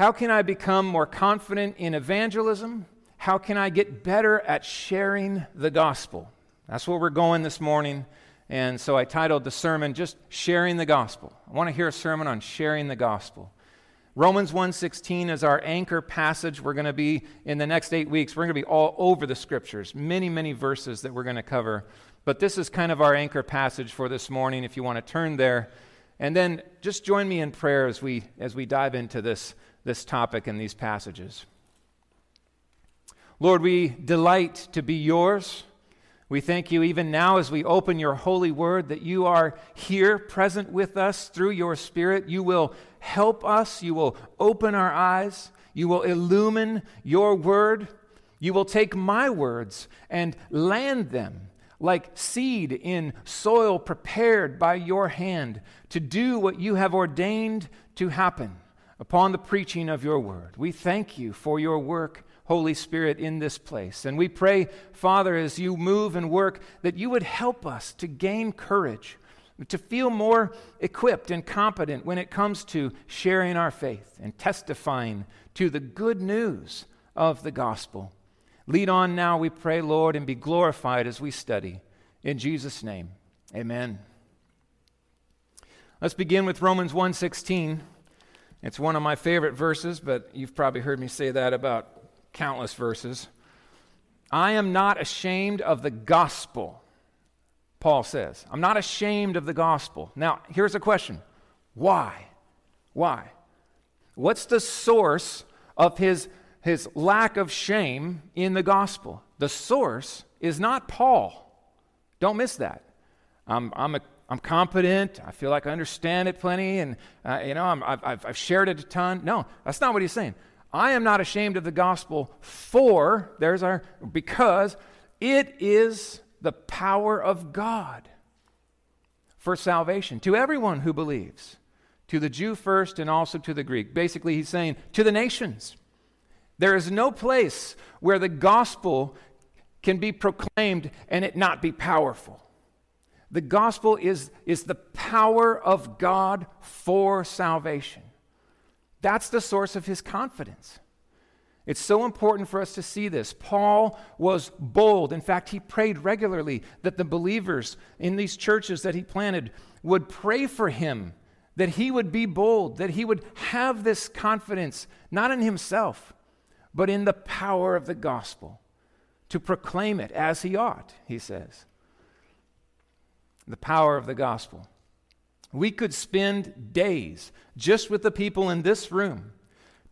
How can I become more confident in evangelism? How can I get better at sharing the gospel? That's where we're going this morning. And so I titled the sermon just Sharing the Gospel. I want to hear a sermon on sharing the gospel. Romans 1:16 is our anchor passage. We're going to be in the next 8 weeks. We're going to be all over the scriptures. Many, many verses that we're going to cover. But this is kind of our anchor passage for this morning if you want to turn there. And then just join me in prayer as we as we dive into this this topic in these passages. Lord, we delight to be yours. We thank you even now as we open your holy word that you are here present with us through your spirit. You will help us, you will open our eyes, you will illumine your word. You will take my words and land them like seed in soil prepared by your hand to do what you have ordained to happen upon the preaching of your word. We thank you for your work, Holy Spirit, in this place. And we pray, Father, as you move and work, that you would help us to gain courage, to feel more equipped and competent when it comes to sharing our faith and testifying to the good news of the gospel. Lead on now, we pray, Lord, and be glorified as we study. In Jesus' name, amen. Let's begin with Romans 1:16. It's one of my favorite verses, but you've probably heard me say that about countless verses. I am not ashamed of the gospel, Paul says. I'm not ashamed of the gospel. Now, here's a question why? Why? What's the source of his, his lack of shame in the gospel? The source is not Paul. Don't miss that. I'm, I'm a I'm competent. I feel like I understand it plenty, and uh, you know i have I've shared it a ton. No, that's not what he's saying. I am not ashamed of the gospel for there's our because it is the power of God for salvation to everyone who believes, to the Jew first and also to the Greek. Basically, he's saying to the nations. There is no place where the gospel can be proclaimed and it not be powerful. The gospel is, is the power of God for salvation. That's the source of his confidence. It's so important for us to see this. Paul was bold. In fact, he prayed regularly that the believers in these churches that he planted would pray for him, that he would be bold, that he would have this confidence, not in himself, but in the power of the gospel, to proclaim it as he ought, he says the power of the gospel. We could spend days just with the people in this room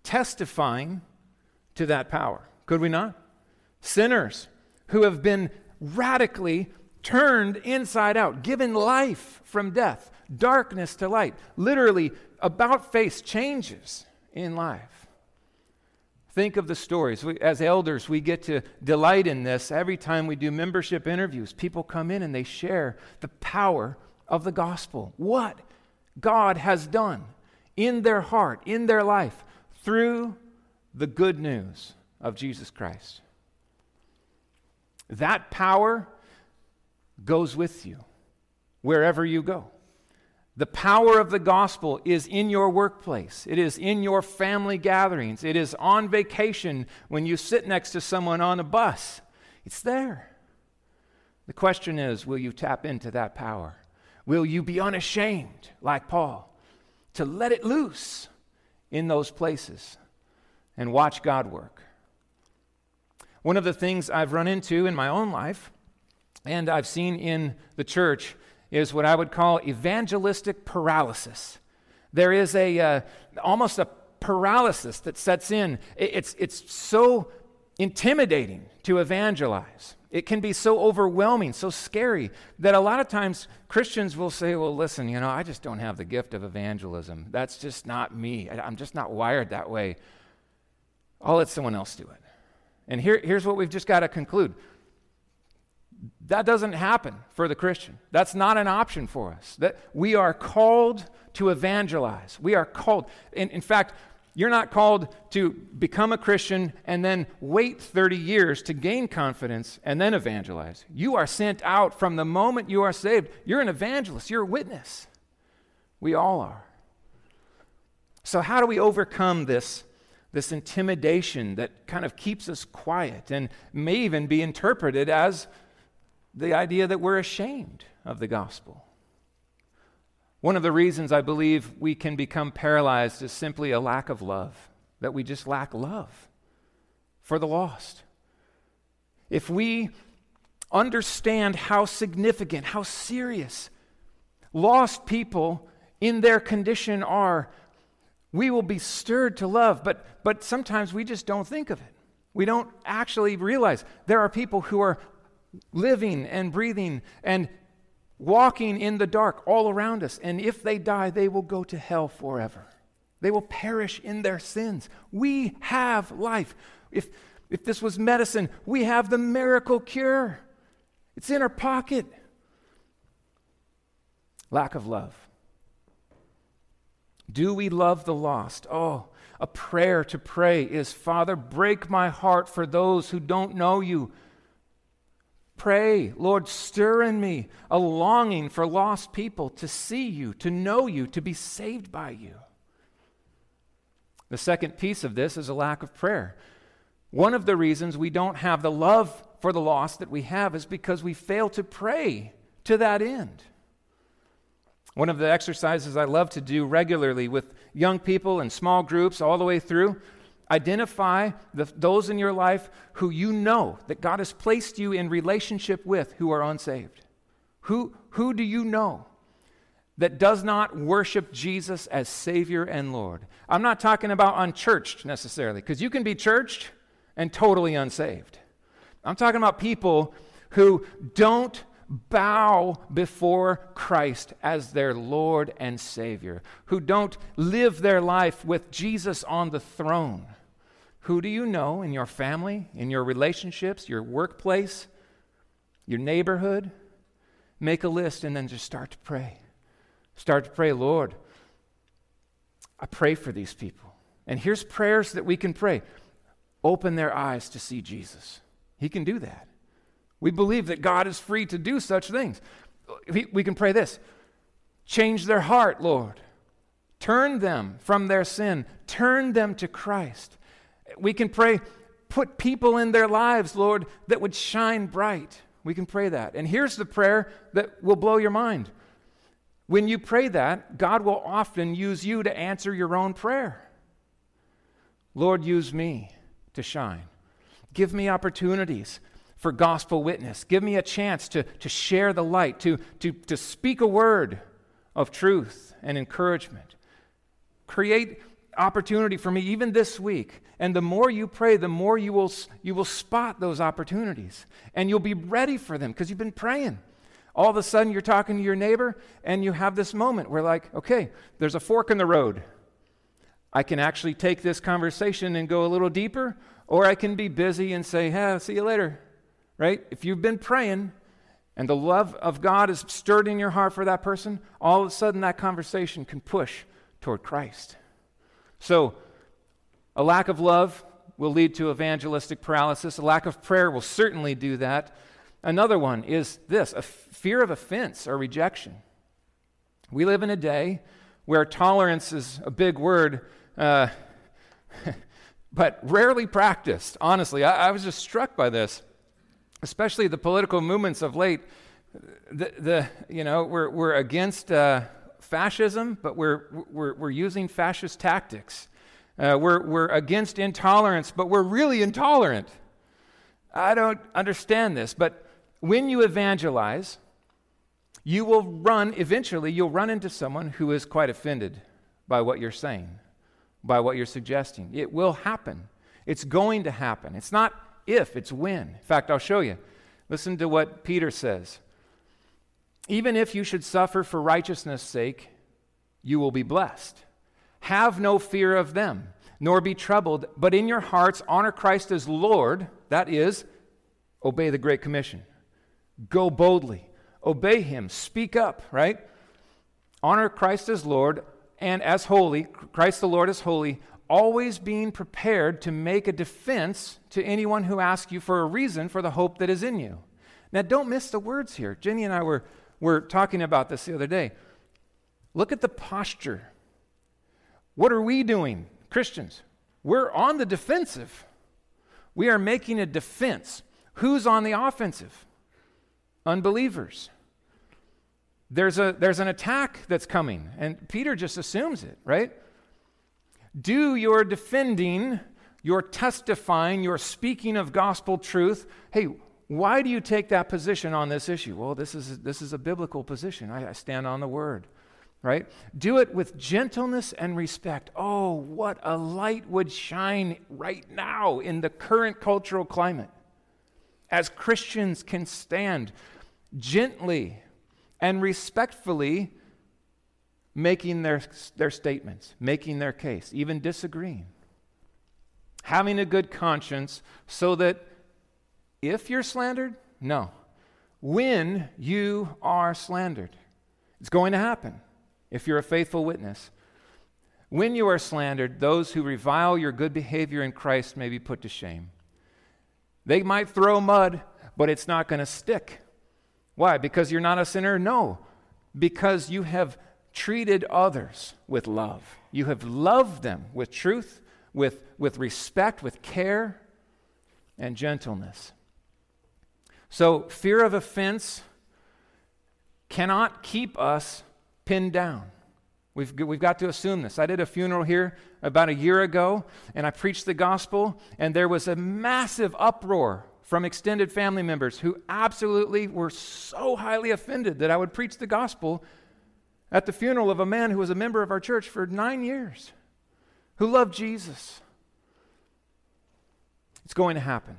testifying to that power, could we not? Sinners who have been radically turned inside out, given life from death, darkness to light, literally about face changes in life. Think of the stories. We, as elders, we get to delight in this every time we do membership interviews. People come in and they share the power of the gospel. What God has done in their heart, in their life, through the good news of Jesus Christ. That power goes with you wherever you go. The power of the gospel is in your workplace. It is in your family gatherings. It is on vacation when you sit next to someone on a bus. It's there. The question is will you tap into that power? Will you be unashamed, like Paul, to let it loose in those places and watch God work? One of the things I've run into in my own life and I've seen in the church is what I would call evangelistic paralysis. There is a uh, almost a paralysis that sets in. It's, it's so intimidating to evangelize. It can be so overwhelming, so scary, that a lot of times Christians will say, Well, listen, you know, I just don't have the gift of evangelism. That's just not me. I'm just not wired that way. I'll let someone else do it. And here, here's what we've just got to conclude that doesn't happen for the Christian. That's not an option for us. That we are called to evangelize. We are called. In, in fact, you're not called to become a Christian and then wait 30 years to gain confidence and then evangelize. You are sent out from the moment you are saved. You're an evangelist, you're a witness. We all are. So, how do we overcome this this intimidation that kind of keeps us quiet and may even be interpreted as the idea that we're ashamed of the gospel. One of the reasons I believe we can become paralyzed is simply a lack of love, that we just lack love for the lost. If we understand how significant, how serious lost people in their condition are, we will be stirred to love. But, but sometimes we just don't think of it. We don't actually realize there are people who are living and breathing and walking in the dark all around us. And if they die, they will go to hell forever. They will perish in their sins. We have life. If, if this was medicine, we have the miracle cure. It's in our pocket. Lack of love. Do we love the lost? Oh, a prayer to pray is Father, break my heart for those who don't know you. Pray, Lord, stir in me a longing for lost people to see you, to know you, to be saved by you. The second piece of this is a lack of prayer. One of the reasons we don't have the love for the lost that we have is because we fail to pray to that end. One of the exercises I love to do regularly with young people in small groups all the way through identify the, those in your life who you know that God has placed you in relationship with who are unsaved. Who, who do you know that does not worship Jesus as Savior and Lord? I'm not talking about unchurched necessarily, because you can be churched and totally unsaved. I'm talking about people who don't bow before Christ as their Lord and Savior, who don't live their life with Jesus on the throne. Who do you know in your family, in your relationships, your workplace, your neighborhood? Make a list and then just start to pray. Start to pray, Lord, I pray for these people. And here's prayers that we can pray open their eyes to see Jesus. He can do that. We believe that God is free to do such things. We can pray this change their heart, Lord. Turn them from their sin, turn them to Christ. We can pray, put people in their lives, Lord, that would shine bright. We can pray that. And here's the prayer that will blow your mind. When you pray that, God will often use you to answer your own prayer. Lord, use me to shine. Give me opportunities for gospel witness. Give me a chance to, to share the light, to, to, to speak a word of truth and encouragement. Create opportunity for me even this week. And the more you pray, the more you will, you will spot those opportunities. And you'll be ready for them because you've been praying. All of a sudden, you're talking to your neighbor, and you have this moment where, like, okay, there's a fork in the road. I can actually take this conversation and go a little deeper, or I can be busy and say, hey, see you later right? If you've been praying and the love of God is stirred in your heart for that person, all of a sudden that conversation can push toward Christ. So, a lack of love will lead to evangelistic paralysis. A lack of prayer will certainly do that. Another one is this a fear of offense or rejection. We live in a day where tolerance is a big word, uh, but rarely practiced. Honestly, I, I was just struck by this especially the political movements of late, the, the you know, we're, we're against uh, fascism, but we're, we're, we're using fascist tactics. Uh, we're, we're against intolerance, but we're really intolerant. I don't understand this, but when you evangelize, you will run, eventually, you'll run into someone who is quite offended by what you're saying, by what you're suggesting. It will happen. It's going to happen. It's not if, it's when. In fact, I'll show you. Listen to what Peter says. Even if you should suffer for righteousness' sake, you will be blessed. Have no fear of them, nor be troubled, but in your hearts honor Christ as Lord. That is, obey the Great Commission. Go boldly, obey Him, speak up, right? Honor Christ as Lord and as holy. Christ the Lord is holy always being prepared to make a defense to anyone who asks you for a reason for the hope that is in you. Now, don't miss the words here. Jenny and I were, were talking about this the other day. Look at the posture. What are we doing, Christians? we're on the defensive. We are making a defense. Who's on the offensive? Unbelievers. There's, a, there's an attack that's coming, and Peter just assumes it, right? Do your defending, your testifying, your speaking of gospel truth. Hey, why do you take that position on this issue? Well, this is, this is a biblical position. I, I stand on the word, right? Do it with gentleness and respect. Oh, what a light would shine right now in the current cultural climate as Christians can stand gently and respectfully making their, their statements, making their case, even disagreeing. Having a good conscience so that if you're slandered, no. When you are slandered, it's going to happen if you're a faithful witness. When you are slandered, those who revile your good behavior in Christ may be put to shame. They might throw mud, but it's not going to stick. Why? Because you're not a sinner? No. Because you have treated others with love. You have loved them with truth, with, with respect, with care, and gentleness. So, fear of offense cannot keep us pinned down. We've, we've got to assume this. I did a funeral here about a year ago, and I preached the gospel, and there was a massive uproar from extended family members who absolutely were so highly offended that I would preach the gospel at the funeral of a man who was a member of our church for nine years, who loved Jesus. It's going to happen.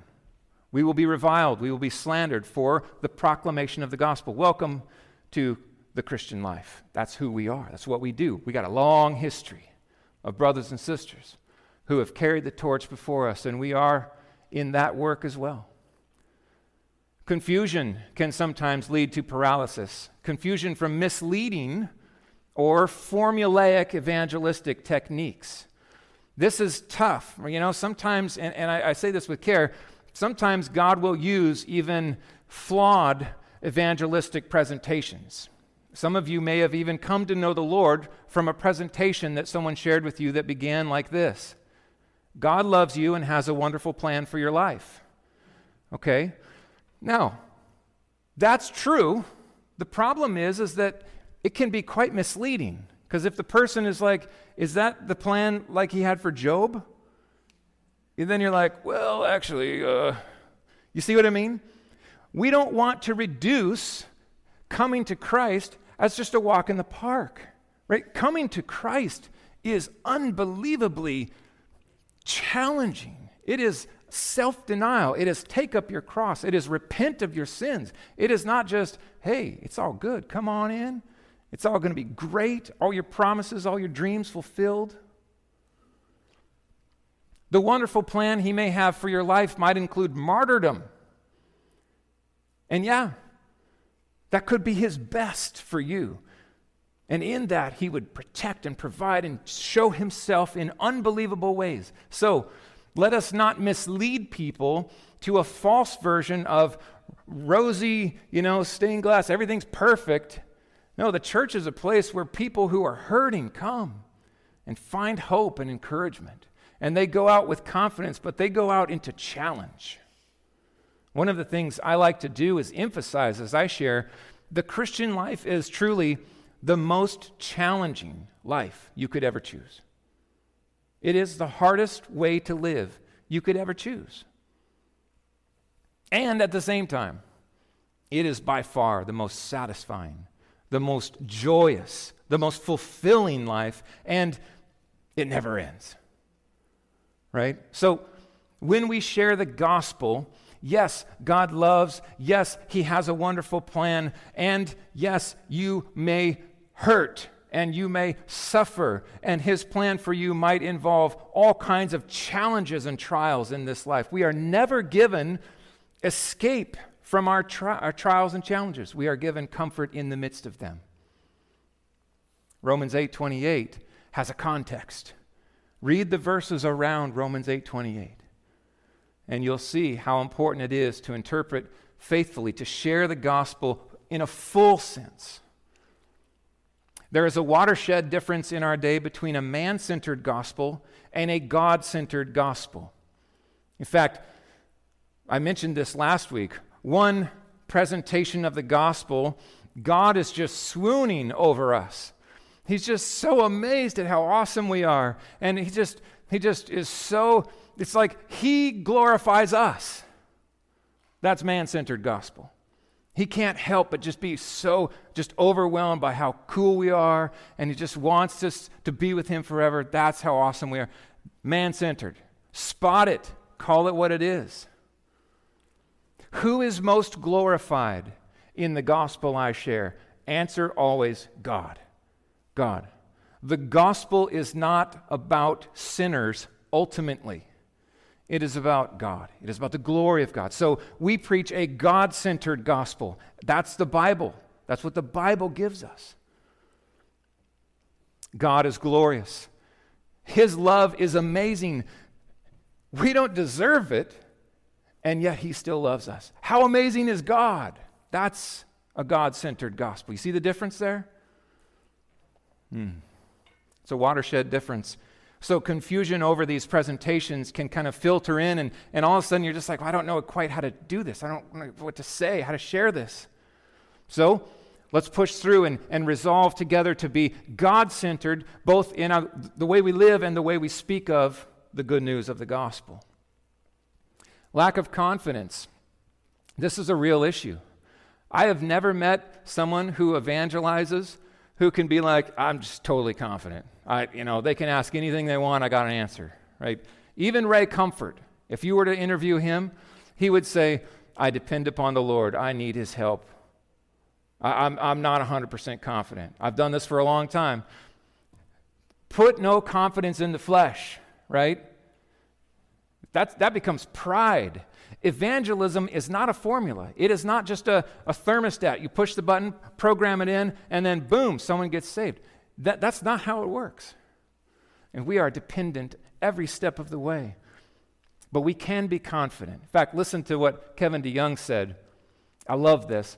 We will be reviled, we will be slandered for the proclamation of the gospel. Welcome to the Christian life. That's who we are, that's what we do. We got a long history of brothers and sisters who have carried the torch before us, and we are in that work as well. Confusion can sometimes lead to paralysis. Confusion from misleading or formulaic evangelistic techniques. This is tough. You know, sometimes, and, and I, I say this with care, sometimes God will use even flawed evangelistic presentations. Some of you may have even come to know the Lord from a presentation that someone shared with you that began like this God loves you and has a wonderful plan for your life. Okay? Now, that's true. The problem is is that it can be quite misleading because if the person is like, is that the plan like he had for Job? And then you're like, well, actually, uh, you see what I mean? We don't want to reduce coming to Christ as just a walk in the park, right? Coming to Christ is unbelievably challenging. It is self denial. It is take up your cross. It is repent of your sins. It is not just, hey, it's all good. Come on in. It's all going to be great. All your promises, all your dreams fulfilled. The wonderful plan he may have for your life might include martyrdom. And yeah, that could be his best for you. And in that, he would protect and provide and show himself in unbelievable ways. So, let us not mislead people to a false version of rosy, you know, stained glass, everything's perfect. No, the church is a place where people who are hurting come and find hope and encouragement. And they go out with confidence, but they go out into challenge. One of the things I like to do is emphasize as I share the Christian life is truly the most challenging life you could ever choose. It is the hardest way to live you could ever choose. And at the same time, it is by far the most satisfying, the most joyous, the most fulfilling life, and it never ends. Right? So when we share the gospel, yes, God loves, yes, He has a wonderful plan, and yes, you may hurt and you may suffer, and his plan for you might involve all kinds of challenges and trials in this life. We are never given escape from our, tri- our trials and challenges. We are given comfort in the midst of them. Romans 8:28 has a context. Read the verses around Romans 8:28 and you'll see how important it is to interpret faithfully, to share the gospel in a full sense There is a watershed difference in our day between a man centered gospel and a God centered gospel. In fact, I mentioned this last week. One presentation of the gospel, God is just swooning over us. He's just so amazed at how awesome we are. And he just, he just is so, it's like he glorifies us. That's man centered gospel. He can't help but just be so just overwhelmed by how cool we are, and he just wants us to be with him forever. That's how awesome we are. Man centered. Spot it, call it what it is. Who is most glorified in the gospel I share? Answer always God. God. The gospel is not about sinners ultimately. It is about God. It is about the glory of God. So we preach a God centered gospel. That's the Bible. That's what the Bible gives us. God is glorious. His love is amazing. We don't deserve it, and yet He still loves us. How amazing is God? That's a God centered gospel. You see the difference there? Hmm. It's a watershed difference. So confusion over these presentations can kind of filter in, and, and all of a sudden you're just like, well, I don't know quite how to do this. I don't know what to say, how to share this. So let's push through and, and resolve together to be God centered, both in our, the way we live and the way we speak of the good news of the gospel. Lack of confidence. This is a real issue. I have never met someone who evangelizes who can be like, I'm just totally confident. I, you know, they can ask anything they want, I got an answer, right? Even Ray Comfort, if you were to interview him, he would say, I depend upon the Lord. I need his help. I, I'm, I'm not 100% confident. I've done this for a long time. Put no confidence in the flesh, right? That's, that becomes pride. Evangelism is not a formula. It is not just a, a thermostat. You push the button, program it in, and then boom, someone gets saved. That, that's not how it works. And we are dependent every step of the way. But we can be confident. In fact, listen to what Kevin DeYoung said. I love this.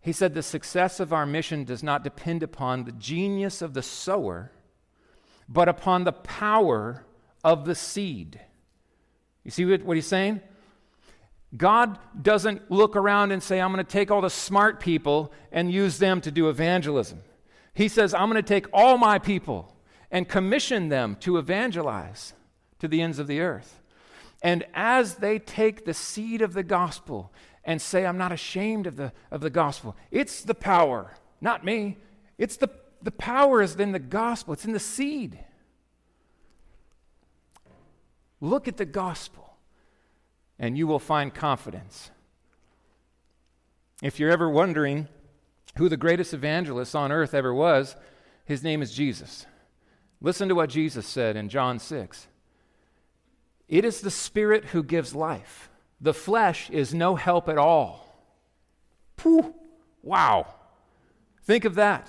He said, The success of our mission does not depend upon the genius of the sower, but upon the power of the seed. You see what, what he's saying? God doesn't look around and say, I'm going to take all the smart people and use them to do evangelism. He says, I'm going to take all my people and commission them to evangelize to the ends of the earth. And as they take the seed of the gospel and say, I'm not ashamed of the, of the gospel, it's the power, not me. It's the, the power is in the gospel, it's in the seed. Look at the gospel and you will find confidence. If you're ever wondering who the greatest evangelist on earth ever was, his name is Jesus. Listen to what Jesus said in John 6. It is the Spirit who gives life. The flesh is no help at all. Pooh, wow. Think of that.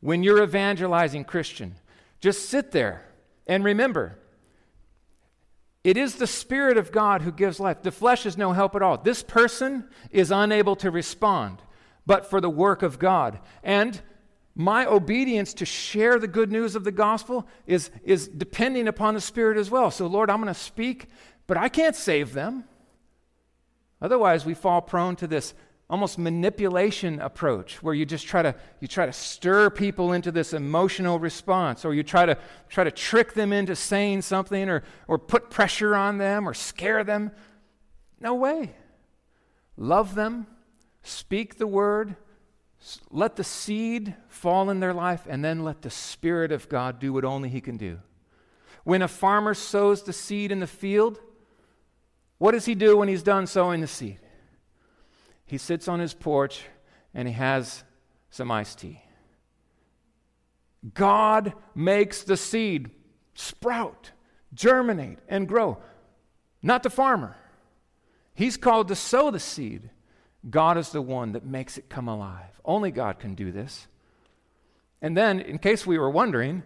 When you're evangelizing Christian, just sit there and remember it is the Spirit of God who gives life. The flesh is no help at all. This person is unable to respond, but for the work of God. And my obedience to share the good news of the gospel is, is depending upon the Spirit as well. So, Lord, I'm going to speak, but I can't save them. Otherwise, we fall prone to this almost manipulation approach where you just try to you try to stir people into this emotional response or you try to try to trick them into saying something or or put pressure on them or scare them. No way. Love them speak the word let the seed fall in their life and then let the spirit of God do what only he can do. When a farmer sows the seed in the field what does he do when he's done sowing the seed he sits on his porch and he has some iced tea. God makes the seed sprout, germinate, and grow, not the farmer. He's called to sow the seed. God is the one that makes it come alive. Only God can do this. And then, in case we were wondering,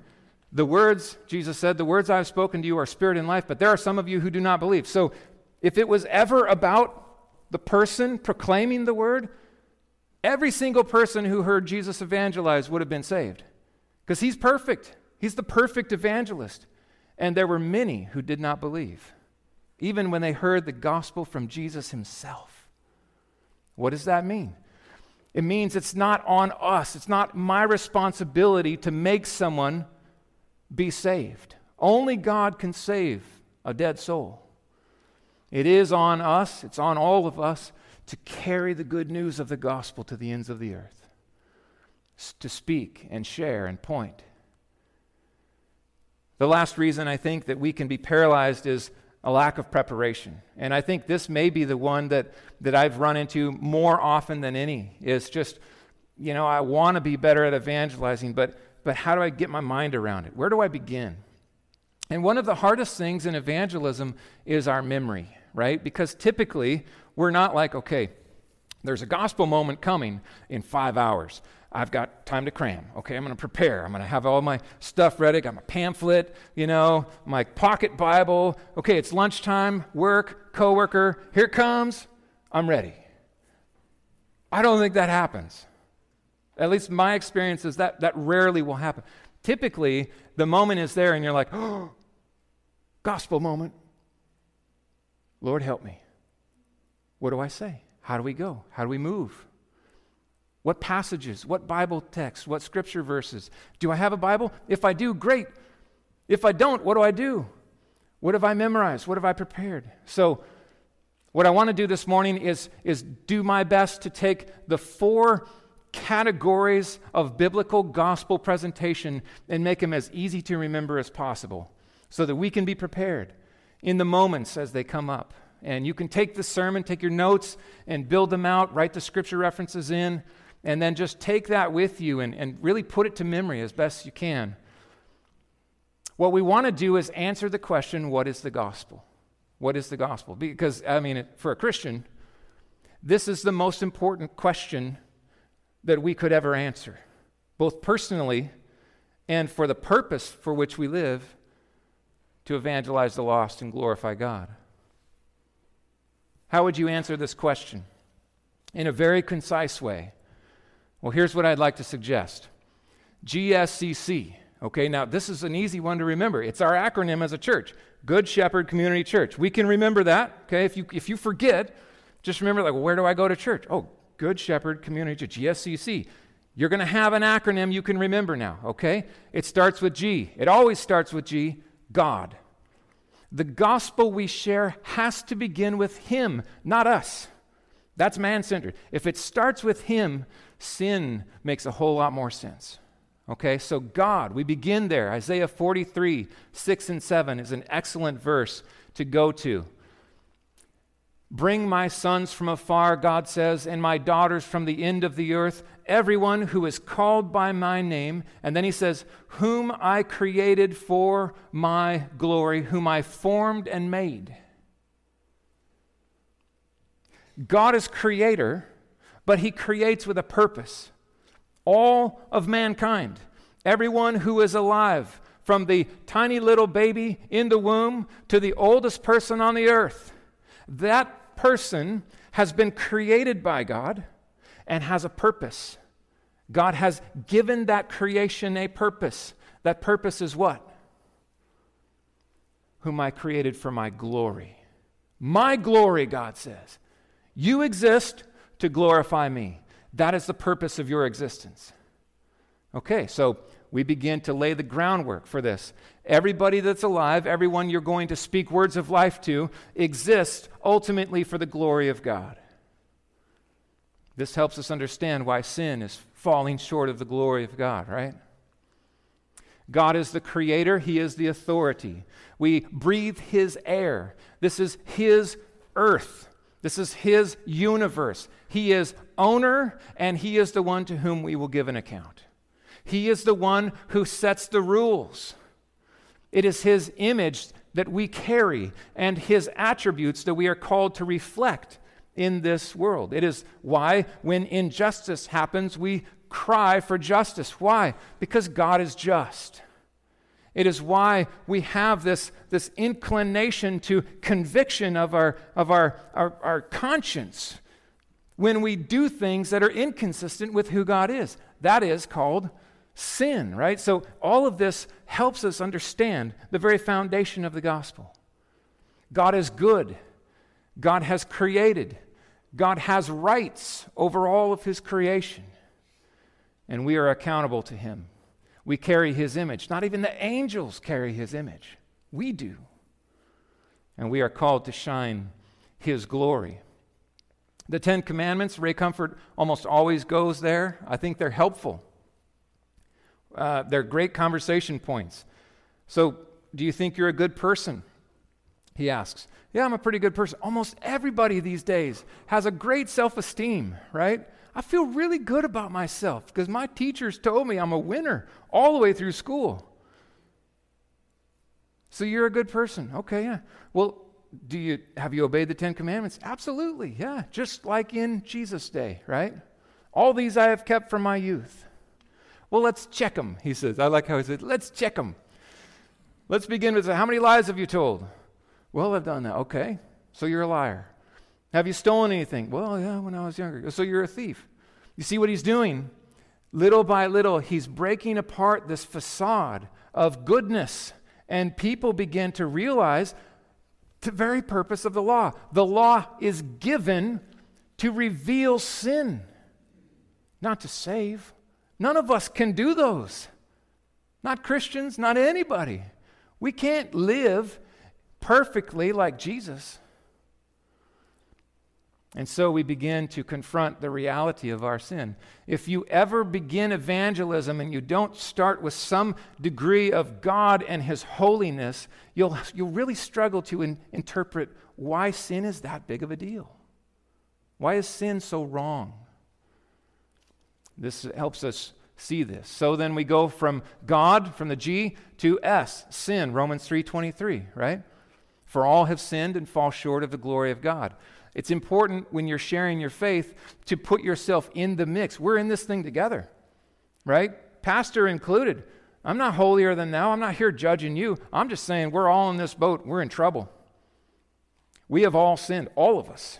the words, Jesus said, the words I've spoken to you are spirit and life, but there are some of you who do not believe. So, if it was ever about the person proclaiming the word, every single person who heard Jesus evangelize would have been saved because he's perfect. He's the perfect evangelist. And there were many who did not believe, even when they heard the gospel from Jesus himself. What does that mean? It means it's not on us, it's not my responsibility to make someone be saved. Only God can save a dead soul. It is on us, it's on all of us to carry the good news of the gospel to the ends of the earth, to speak and share and point. The last reason I think that we can be paralyzed is a lack of preparation. And I think this may be the one that, that I've run into more often than any is just, you know, I want to be better at evangelizing, but, but how do I get my mind around it? Where do I begin? And one of the hardest things in evangelism is our memory, right? Because typically we're not like, okay, there's a gospel moment coming in five hours. I've got time to cram. Okay, I'm going to prepare. I'm going to have all my stuff ready. I got my pamphlet, you know, my pocket Bible. Okay, it's lunchtime, work, coworker. Here comes. I'm ready. I don't think that happens. At least my experience is that that rarely will happen. Typically, the moment is there and you're like, oh, gospel moment. Lord, help me. What do I say? How do we go? How do we move? What passages? What Bible texts? What scripture verses? Do I have a Bible? If I do, great. If I don't, what do I do? What have I memorized? What have I prepared? So, what I want to do this morning is, is do my best to take the four categories of biblical gospel presentation and make them as easy to remember as possible so that we can be prepared in the moments as they come up. And you can take the sermon, take your notes, and build them out, write the scripture references in, and then just take that with you and, and really put it to memory as best you can. What we want to do is answer the question what is the gospel? What is the gospel? Because, I mean, for a Christian, this is the most important question that we could ever answer, both personally and for the purpose for which we live to evangelize the lost and glorify God. How would you answer this question? In a very concise way. Well, here's what I'd like to suggest GSCC. Okay, now this is an easy one to remember. It's our acronym as a church Good Shepherd Community Church. We can remember that. Okay, if you, if you forget, just remember, like, well, where do I go to church? Oh, Good Shepherd Community Church, GSCC. You're going to have an acronym you can remember now, okay? It starts with G. It always starts with G God. The gospel we share has to begin with Him, not us. That's man centered. If it starts with Him, sin makes a whole lot more sense. Okay, so God, we begin there. Isaiah 43, 6 and 7 is an excellent verse to go to. Bring my sons from afar, God says, and my daughters from the end of the earth, everyone who is called by my name. And then he says, Whom I created for my glory, whom I formed and made. God is creator, but he creates with a purpose. All of mankind, everyone who is alive, from the tiny little baby in the womb to the oldest person on the earth, that person has been created by God and has a purpose. God has given that creation a purpose. That purpose is what? Whom I created for my glory. My glory, God says. You exist to glorify me. That is the purpose of your existence. Okay, so we begin to lay the groundwork for this. Everybody that's alive, everyone you're going to speak words of life to, exists ultimately for the glory of God. This helps us understand why sin is falling short of the glory of God, right? God is the creator, He is the authority. We breathe His air. This is His earth. This is His universe. He is owner, and He is the one to whom we will give an account. He is the one who sets the rules. It is His image that we carry and His attributes that we are called to reflect in this world. It is why, when injustice happens, we cry for justice. Why? Because God is just. It is why we have this, this inclination to conviction of, our, of our, our, our conscience when we do things that are inconsistent with who God is. That is called sin, right? So all of this helps us understand the very foundation of the gospel. God is good. God has created. God has rights over all of his creation. And we are accountable to him. We carry his image. Not even the angels carry his image. We do. And we are called to shine his glory. The Ten Commandments, Ray Comfort almost always goes there. I think they're helpful. Uh, they're great conversation points. So, do you think you're a good person? He asks. Yeah, I'm a pretty good person. Almost everybody these days has a great self esteem, right? I feel really good about myself because my teachers told me I'm a winner all the way through school. So you're a good person. Okay, yeah. Well, do you have you obeyed the 10 commandments? Absolutely. Yeah, just like in Jesus' day, right? All these I have kept from my youth. Well, let's check them, he says. I like how he said, let's check them. Let's begin with how many lies have you told? Well, I've done that. Okay. So you're a liar. Have you stolen anything? Well, yeah, when I was younger. So you're a thief. You see what he's doing? Little by little, he's breaking apart this facade of goodness. And people begin to realize the very purpose of the law. The law is given to reveal sin, not to save. None of us can do those. Not Christians, not anybody. We can't live perfectly like Jesus. And so we begin to confront the reality of our sin. If you ever begin evangelism and you don't start with some degree of God and His holiness, you'll, you'll really struggle to in, interpret why sin is that big of a deal. Why is sin so wrong? This helps us see this. So then we go from God, from the G, to S, sin, Romans 3.23, right? For all have sinned and fall short of the glory of God. It's important when you're sharing your faith to put yourself in the mix. We're in this thing together, right? Pastor included. I'm not holier than thou. I'm not here judging you. I'm just saying we're all in this boat. We're in trouble. We have all sinned, all of us.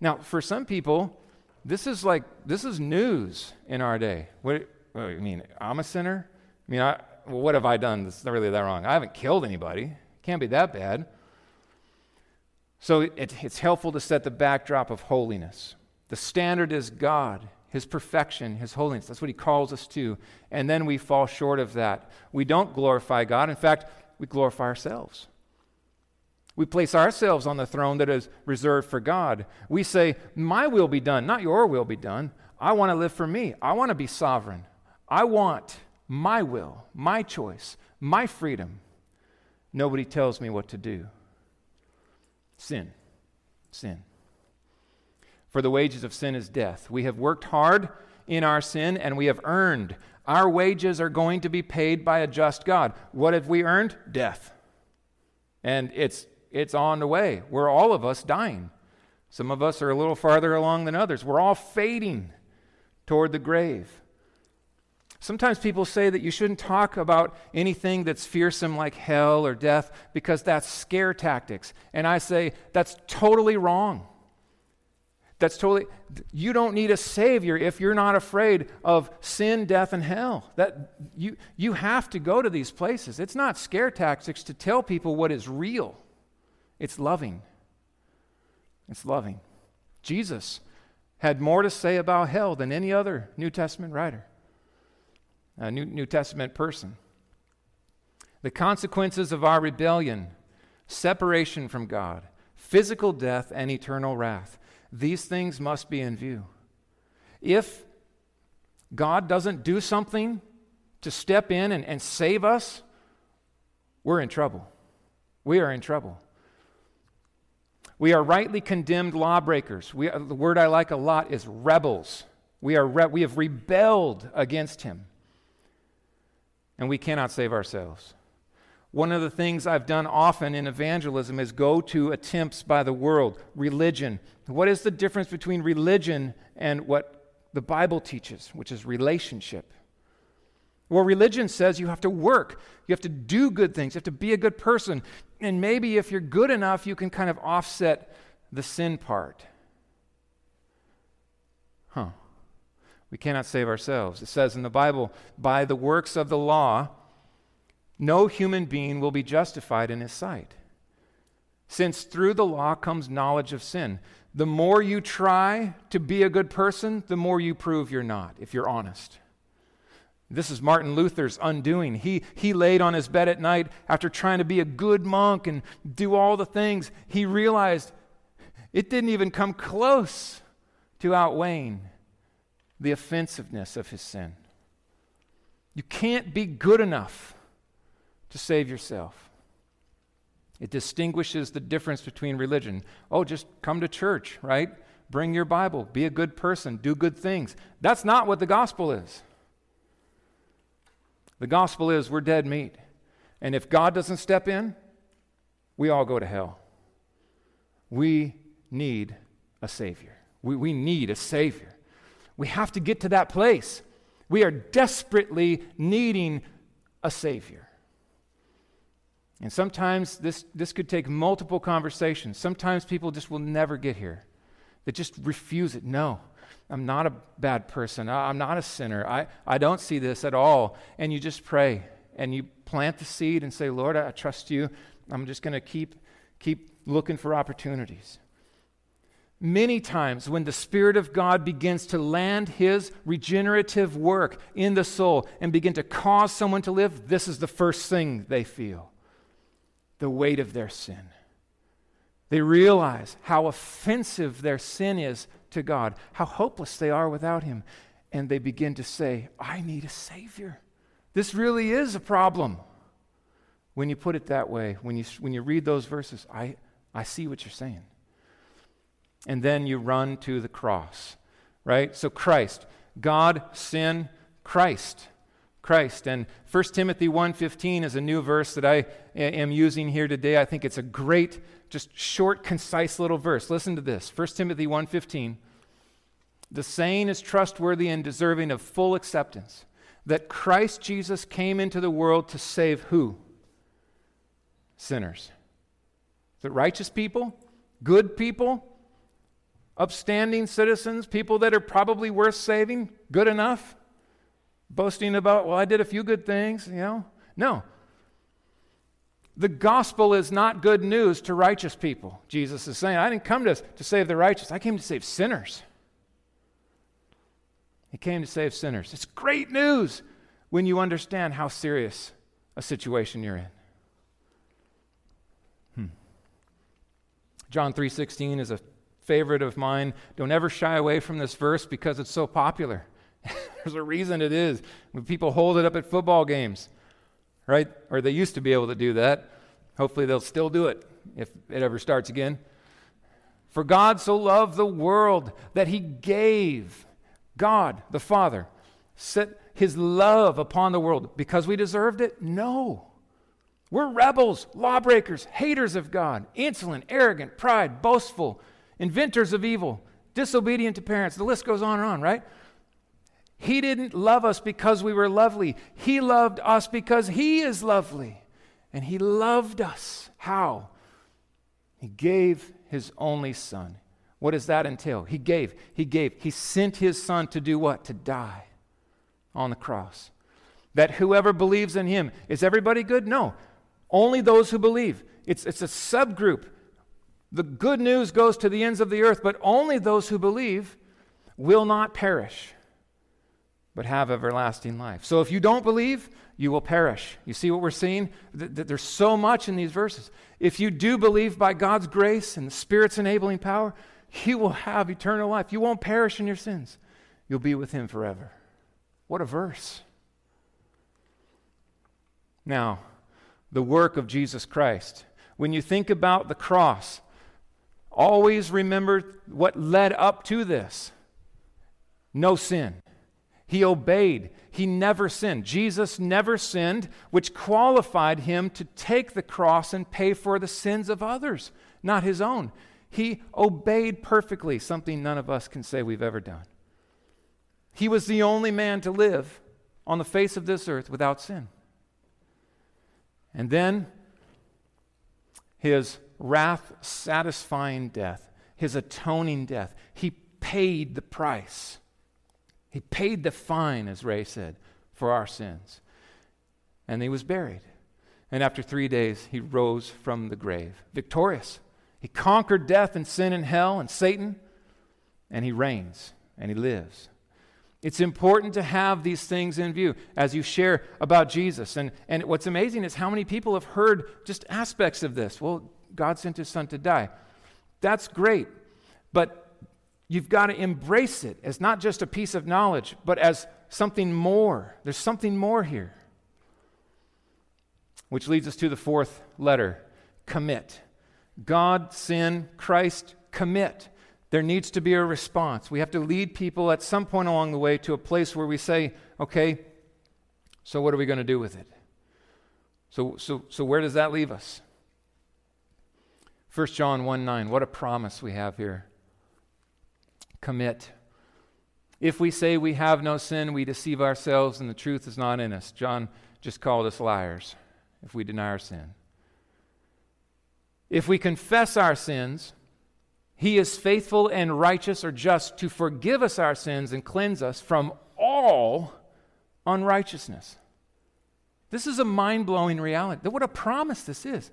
Now, for some people, this is like this is news in our day. What, what I mean, I'm a sinner. I mean, I, well, what have I done that's not really that wrong? I haven't killed anybody. Can't be that bad. So it, it's helpful to set the backdrop of holiness. The standard is God, His perfection, His holiness. That's what He calls us to. And then we fall short of that. We don't glorify God. In fact, we glorify ourselves. We place ourselves on the throne that is reserved for God. We say, My will be done, not your will be done. I want to live for me. I want to be sovereign. I want my will, my choice, my freedom. Nobody tells me what to do. Sin. Sin. For the wages of sin is death. We have worked hard in our sin and we have earned. Our wages are going to be paid by a just God. What have we earned? Death. And it's, it's on the way. We're all of us dying. Some of us are a little farther along than others. We're all fading toward the grave. Sometimes people say that you shouldn't talk about anything that's fearsome like hell or death because that's scare tactics. And I say that's totally wrong. That's totally you don't need a savior if you're not afraid of sin, death and hell. That you you have to go to these places. It's not scare tactics to tell people what is real. It's loving. It's loving. Jesus had more to say about hell than any other New Testament writer a New, New Testament person. The consequences of our rebellion, separation from God, physical death, and eternal wrath, these things must be in view. If God doesn't do something to step in and, and save us, we're in trouble. We are in trouble. We are rightly condemned lawbreakers. We, uh, the word I like a lot is rebels. We, are re- we have rebelled against him and we cannot save ourselves. One of the things I've done often in evangelism is go to attempts by the world, religion. What is the difference between religion and what the Bible teaches, which is relationship? Well, religion says you have to work, you have to do good things, you have to be a good person. And maybe if you're good enough, you can kind of offset the sin part. Huh. We cannot save ourselves. It says in the Bible, by the works of the law, no human being will be justified in his sight. Since through the law comes knowledge of sin. The more you try to be a good person, the more you prove you're not, if you're honest. This is Martin Luther's undoing. He, he laid on his bed at night after trying to be a good monk and do all the things. He realized it didn't even come close to outweighing the offensiveness of his sin. You can't be good enough to save yourself. It distinguishes the difference between religion. Oh, just come to church, right? Bring your Bible, be a good person, do good things. That's not what the gospel is. The gospel is we're dead meat. And if God doesn't step in, we all go to hell. We need a Savior. We, we need a Savior. We have to get to that place. We are desperately needing a Savior. And sometimes this, this could take multiple conversations. Sometimes people just will never get here. They just refuse it. No, I'm not a bad person. I'm not a sinner. I, I don't see this at all. And you just pray and you plant the seed and say, Lord, I, trust you. I'm just going to keep, keep looking for opportunities. Many times, when the Spirit of God begins to land His regenerative work in the soul and begin to cause someone to live, this is the first thing they feel the weight of their sin. They realize how offensive their sin is to God, how hopeless they are without Him. And they begin to say, I need a Savior. This really is a problem. When you put it that way, when you, when you read those verses, I, I see what you're saying. And then you run to the cross, right? So Christ, God, sin, Christ. Christ. And 1 Timothy 1:15 is a new verse that I am using here today. I think it's a great just short concise little verse. Listen to this. 1 Timothy 1:15. The saying is trustworthy and deserving of full acceptance that Christ Jesus came into the world to save who? Sinners. The righteous people, good people, upstanding citizens, people that are probably worth saving, good enough boasting about, well, I did a few good things, you know. No. The gospel is not good news to righteous people. Jesus is saying, I didn't come to, to save the righteous, I came to save sinners. He came to save sinners. It's great news when you understand how serious a situation you're in. Hmm. John 3:16 is a favorite of mine. Don't ever shy away from this verse because it's so popular. There's a reason it is. When people hold it up at football games, right? Or they used to be able to do that. Hopefully they'll still do it if it ever starts again. For God so loved the world that he gave God, the Father, set his love upon the world because we deserved it? No. We're rebels, lawbreakers, haters of God, insolent, arrogant, pride, boastful, inventors of evil, disobedient to parents. The list goes on and on, right? He didn't love us because we were lovely. He loved us because He is lovely. And He loved us. How? He gave His only Son. What does that entail? He gave. He gave. He sent His Son to do what? To die on the cross. That whoever believes in Him, is everybody good? No. Only those who believe. It's, it's a subgroup. The good news goes to the ends of the earth, but only those who believe will not perish but have everlasting life. So if you don't believe, you will perish. You see what we're seeing? There's so much in these verses. If you do believe by God's grace and the Spirit's enabling power, you will have eternal life. You won't perish in your sins. You'll be with Him forever. What a verse. Now, the work of Jesus Christ. When you think about the cross, always remember what led up to this no sin. He obeyed. He never sinned. Jesus never sinned, which qualified him to take the cross and pay for the sins of others, not his own. He obeyed perfectly, something none of us can say we've ever done. He was the only man to live on the face of this earth without sin. And then his wrath satisfying death, his atoning death. He paid the price He paid the fine, as Ray said, for our sins. And he was buried. And after three days, he rose from the grave, victorious. He conquered death and sin and hell and Satan, and he reigns and he lives. It's important to have these things in view as you share about Jesus. And, and what's amazing is how many people have heard just aspects of this. Well, God sent his son to die. That's great. But you've got to embrace it as not just a piece of knowledge, but as something more. There's something more here. Which leads us to the fourth letter commit. God, sin, Christ, commit. There needs to be a response. We have to lead people at some point along the way to a place where we say, okay, so what are we going to do with it? So, so, so where does that leave us? 1 John 1 9, what a promise we have here. Commit. If we say we have no sin, we deceive ourselves and the truth is not in us. John just called us liars if we deny our sin. If we confess our sins, he is faithful and righteous or just to forgive us our sins and cleanse us from all unrighteousness. This is a mind blowing reality. What a promise this is.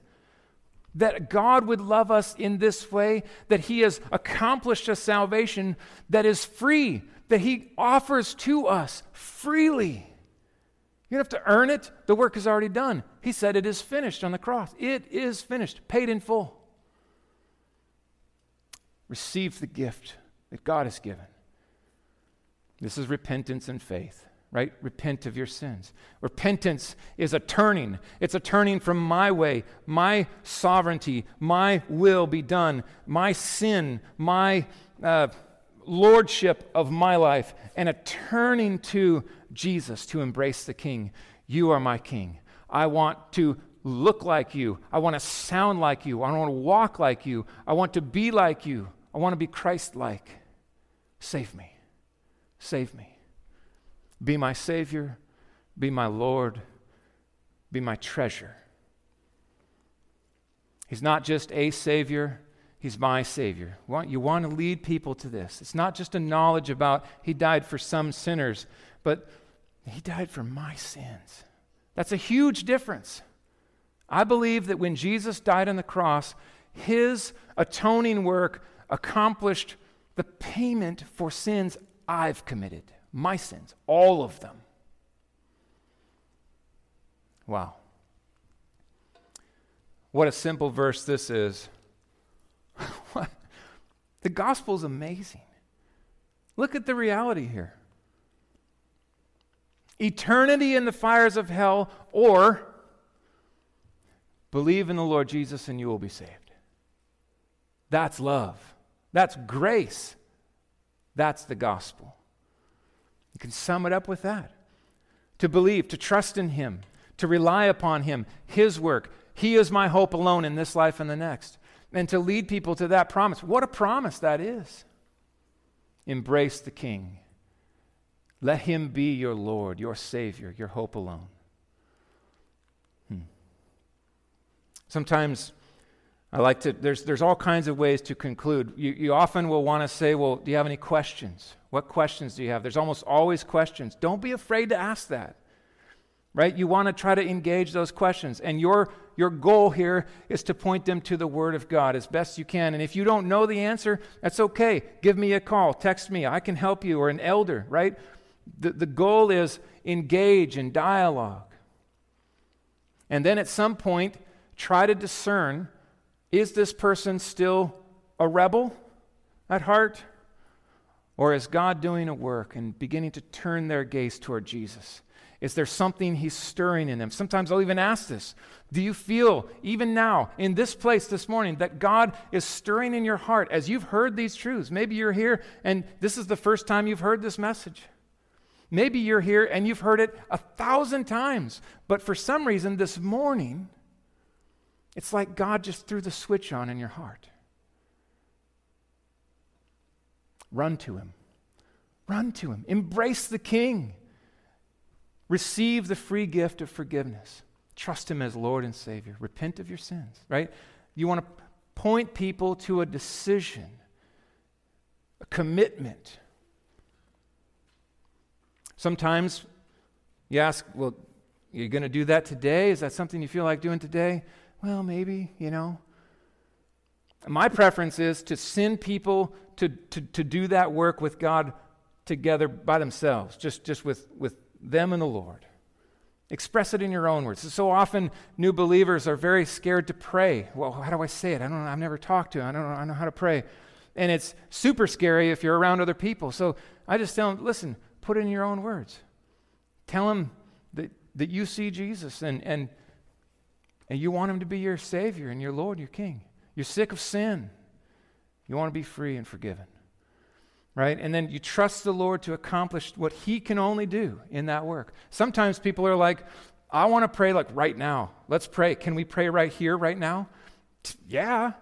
That God would love us in this way, that He has accomplished a salvation that is free, that He offers to us freely. You don't have to earn it, the work is already done. He said it is finished on the cross. It is finished, paid in full. Receive the gift that God has given. This is repentance and faith, right? Repent of your sins. Repentance is a turning. It's a turning from my way, my sovereignty, my will be done, my sin, my uh, lordship of my life, and a turning to Jesus to embrace the King. You are my King. I want to look like you. I want to sound like you. I want to walk like you. I want to be like you. I want to be Christ like. Save me. Save me. Be my Savior. Be my Lord. Be my treasure. He's not just a Savior, He's my Savior. You want to lead people to this. It's not just a knowledge about He died for some sinners, but He died for my sins. That's a huge difference. I believe that when Jesus died on the cross, His atoning work accomplished the payment for sins I've committed, my sins, all of them. Wow. What a simple verse this is. the gospel is amazing. Look at the reality here eternity in the fires of hell, or believe in the Lord Jesus and you will be saved. That's love. That's grace. That's the gospel. You can sum it up with that. To believe, to trust in Him, to rely upon Him, His work. He is my hope alone in this life and the next. And to lead people to that promise. What a promise that is. Embrace the King. Let Him be your Lord, your Savior, your hope alone. Hmm. Sometimes I like to, there's, there's all kinds of ways to conclude. You, you often will want to say, Well, do you have any questions? What questions do you have? There's almost always questions. Don't be afraid to ask that, right? You want to try to engage those questions. And your, your goal here is to point them to the Word of God as best you can. And if you don't know the answer, that's okay. Give me a call, text me, I can help you, or an elder, right? The, the goal is engage in dialogue. And then at some point, try to discern is this person still a rebel at heart? Or is God doing a work and beginning to turn their gaze toward Jesus? Is there something He's stirring in them? Sometimes I'll even ask this Do you feel, even now, in this place this morning, that God is stirring in your heart as you've heard these truths? Maybe you're here and this is the first time you've heard this message. Maybe you're here and you've heard it a thousand times, but for some reason this morning, it's like God just threw the switch on in your heart. Run to Him. Run to Him. Embrace the King. Receive the free gift of forgiveness. Trust Him as Lord and Savior. Repent of your sins, right? You want to point people to a decision, a commitment. Sometimes you ask, well, you're going to do that today? Is that something you feel like doing today? Well, maybe, you know. My preference is to send people to, to, to do that work with God together by themselves, just, just with, with them and the Lord. Express it in your own words. So often, new believers are very scared to pray. Well, how do I say it? I don't know. I've never talked to. I don't know. I know how to pray. And it's super scary if you're around other people. So I just tell them, listen, put it in your own words. Tell them that, that you see Jesus and, and, and you want him to be your Savior and your Lord, your King. You're sick of sin. You want to be free and forgiven. Right? And then you trust the Lord to accomplish what He can only do in that work. Sometimes people are like, I want to pray like right now. Let's pray. Can we pray right here, right now? Yeah,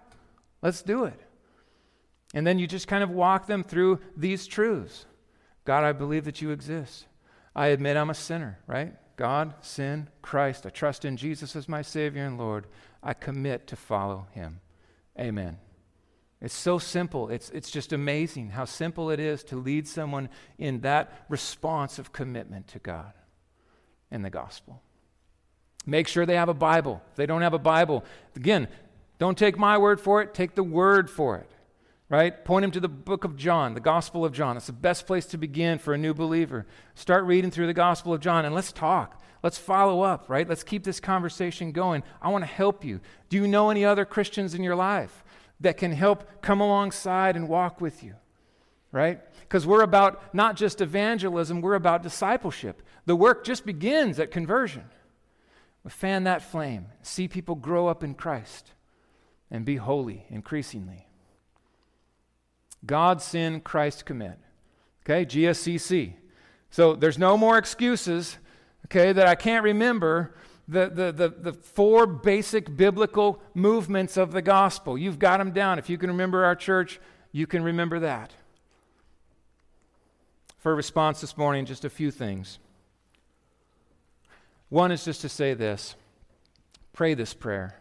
let's do it. And then you just kind of walk them through these truths God, I believe that you exist. I admit I'm a sinner, right? God, sin, Christ. I trust in Jesus as my Savior and Lord. I commit to follow Him. Amen. It's so simple. It's, it's just amazing how simple it is to lead someone in that response of commitment to God and the gospel. Make sure they have a Bible. If they don't have a Bible, again, don't take my word for it, take the word for it. Right? Point him to the book of John, the Gospel of John. It's the best place to begin for a new believer. Start reading through the Gospel of John and let's talk. Let's follow up, right? Let's keep this conversation going. I want to help you. Do you know any other Christians in your life? that can help come alongside and walk with you, right? Because we're about not just evangelism, we're about discipleship. The work just begins at conversion. Fan that flame, see people grow up in Christ and be holy increasingly. God sin, Christ commit. Okay, GSCC. So there's no more excuses, okay, that I can't remember the, the, the, the four basic biblical movements of the gospel. You've got them down. If you can remember our church, you can remember that. For response this morning, just a few things. One is just to say this pray this prayer,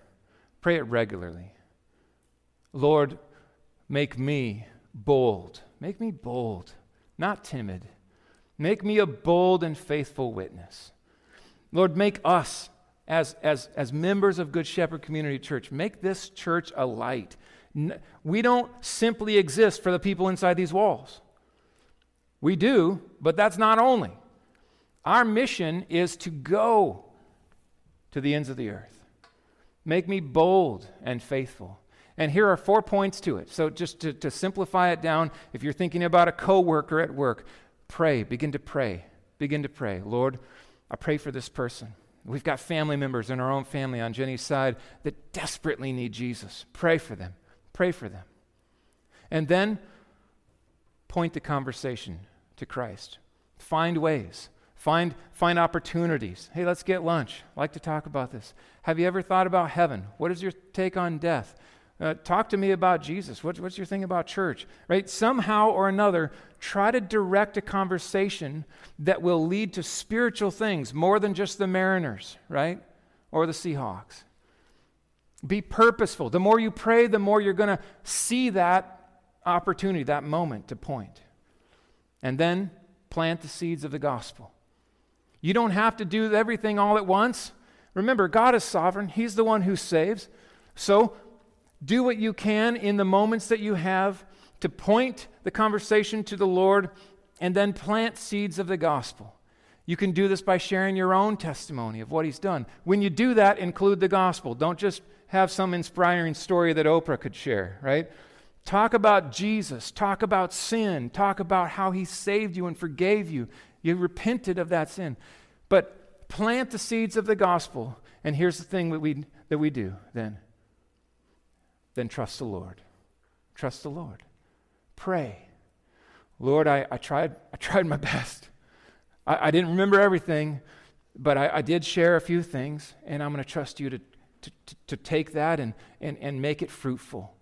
pray it regularly. Lord, make me bold. Make me bold, not timid. Make me a bold and faithful witness. Lord, make us, as, as, as members of Good Shepherd Community Church, make this church a light. We don't simply exist for the people inside these walls. We do, but that's not only. Our mission is to go to the ends of the earth. Make me bold and faithful. And here are four points to it. So, just to, to simplify it down, if you're thinking about a coworker at work, pray, begin to pray. Begin to pray. Lord, I pray for this person. We've got family members in our own family on Jenny's side that desperately need Jesus. Pray for them. Pray for them. And then point the conversation to Christ. Find ways. Find, find opportunities. Hey, let's get lunch. i like to talk about this. Have you ever thought about heaven? What is your take on death? Uh, talk to me about Jesus. What, what's your thing about church? Right? Somehow or another, try to direct a conversation that will lead to spiritual things more than just the Mariners, right? Or the Seahawks. Be purposeful. The more you pray, the more you're going to see that opportunity, that moment to point. And then plant the seeds of the gospel. You don't have to do everything all at once. Remember, God is sovereign, He's the one who saves. So do what you can in the moments that you have to point the conversation to the Lord and then plant seeds of the gospel. You can do this by sharing your own testimony of what He's done. When you do that, include the gospel. Don't just have some inspiring story that Oprah could share, right? Talk about Jesus. Talk about sin. Talk about how He saved you and forgave you. You repented of that sin. But plant the seeds of the gospel. And here's the thing that we, that we do then then trust the Lord. Trust the Lord. Pray. Lord, I, I, tried, I tried my best. I, I didn't remember everything, but I, I, did share a few things, and I'm going to trust you to, to, to, to take that and, and, and make it fruitful.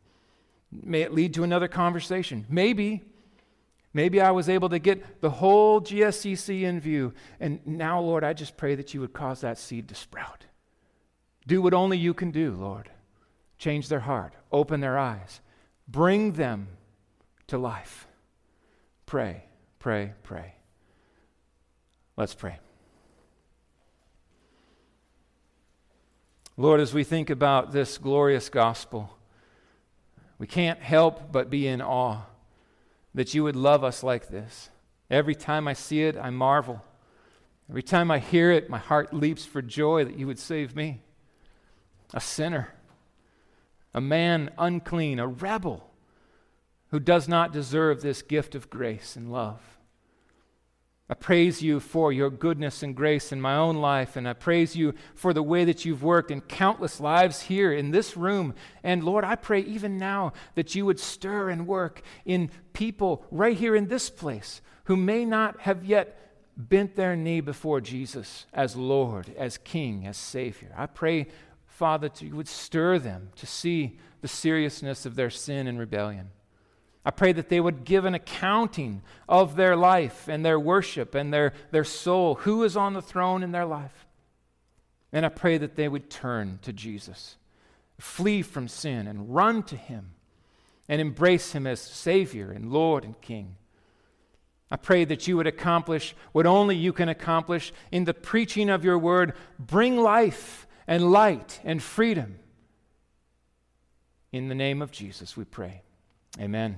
May it lead to another conversation. Maybe, maybe I was able to get the whole GSCC in view. And now, Lord, I just pray that you would cause that seed to sprout. Do what only you can do, Lord change their heart, open their eyes, bring them to life. Pray, pray, pray. Let's pray. Lord, as we think about this glorious gospel, we can't help but be in awe that you would love us like this. Every time I see it, I marvel. Every time I hear it, my heart leaps for joy that you would save me, a sinner, a man unclean, a rebel who does not deserve this gift of grace and love. I praise you for your goodness and grace in my own life, and I praise you for the way that you've worked in countless lives here in this room. And Lord, I pray even now that you would stir and work in people right here in this place who may not have yet bent their knee before Jesus as Lord, as King, as Savior. I pray, Father, that you would stir them to see the seriousness of their sin and rebellion. I pray that they would give an accounting of their life and their worship and their, their soul, who is on the throne in their life. And I pray that they would turn to Jesus, flee from sin, and run to Him and embrace Him as Savior and Lord and King. I pray that you would accomplish what only you can accomplish in the preaching of your word. Bring life and light and freedom. In the name of Jesus, we pray. Amen.